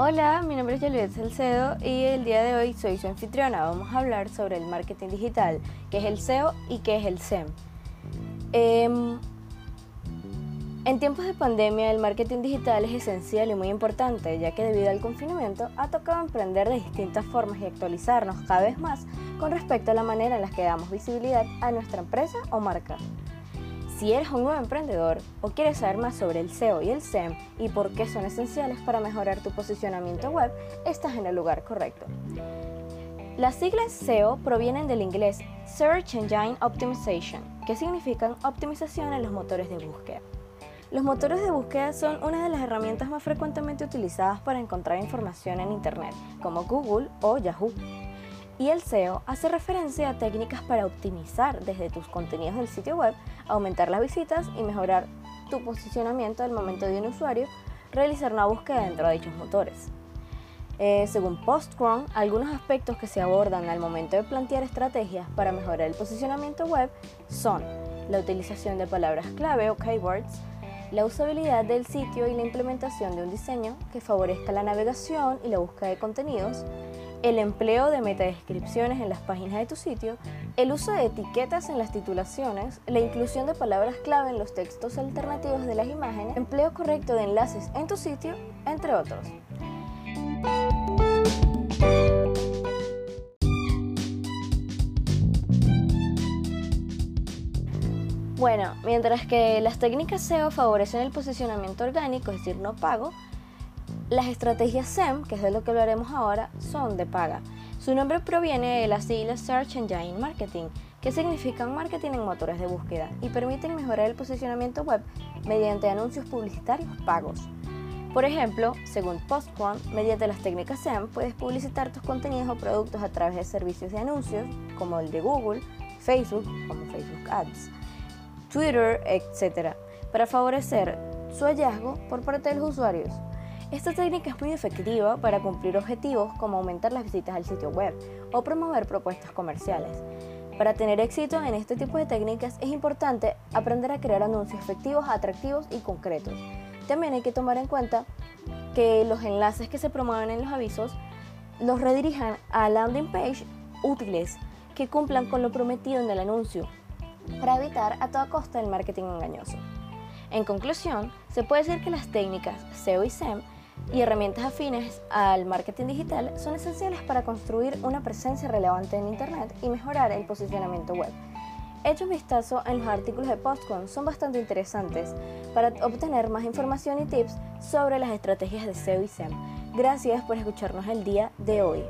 Hola, mi nombre es Juliet Salcedo y el día de hoy soy su anfitriona. Vamos a hablar sobre el marketing digital, qué es el SEO y qué es el SEM. Em, en tiempos de pandemia el marketing digital es esencial y muy importante, ya que debido al confinamiento ha tocado emprender de distintas formas y actualizarnos cada vez más con respecto a la manera en la que damos visibilidad a nuestra empresa o marca. Si eres un nuevo emprendedor o quieres saber más sobre el SEO y el SEM y por qué son esenciales para mejorar tu posicionamiento web, estás en el lugar correcto. Las siglas SEO provienen del inglés Search Engine Optimization, que significan optimización en los motores de búsqueda. Los motores de búsqueda son una de las herramientas más frecuentemente utilizadas para encontrar información en Internet, como Google o Yahoo. Y el SEO hace referencia a técnicas para optimizar desde tus contenidos del sitio web, aumentar las visitas y mejorar tu posicionamiento al momento de un usuario realizar una búsqueda dentro de dichos motores. Eh, según Postcron, algunos aspectos que se abordan al momento de plantear estrategias para mejorar el posicionamiento web son la utilización de palabras clave o keywords, la usabilidad del sitio y la implementación de un diseño que favorezca la navegación y la búsqueda de contenidos, el empleo de metadescripciones en las páginas de tu sitio, el uso de etiquetas en las titulaciones, la inclusión de palabras clave en los textos alternativos de las imágenes, empleo correcto de enlaces en tu sitio, entre otros. Bueno, mientras que las técnicas SEO favorecen el posicionamiento orgánico, es decir, no pago, las estrategias SEM, que es de lo que hablaremos ahora, son de paga. Su nombre proviene de las siglas Search Engine Marketing, que significan marketing en motores de búsqueda y permiten mejorar el posicionamiento web mediante anuncios publicitarios pagos. Por ejemplo, según Postquant, mediante las técnicas SEM puedes publicitar tus contenidos o productos a través de servicios de anuncios como el de Google, Facebook, como Facebook Ads, Twitter, etc., para favorecer su hallazgo por parte de los usuarios. Esta técnica es muy efectiva para cumplir objetivos como aumentar las visitas al sitio web o promover propuestas comerciales. Para tener éxito en este tipo de técnicas es importante aprender a crear anuncios efectivos, atractivos y concretos. También hay que tomar en cuenta que los enlaces que se promueven en los avisos los redirijan a landing page útiles que cumplan con lo prometido en el anuncio para evitar a toda costa el marketing engañoso. En conclusión, se puede decir que las técnicas SEO y SEM y herramientas afines al marketing digital son esenciales para construir una presencia relevante en Internet y mejorar el posicionamiento web. Echa un vistazo en los artículos de Postcon, son bastante interesantes para obtener más información y tips sobre las estrategias de SEO y SEM. Gracias por escucharnos el día de hoy.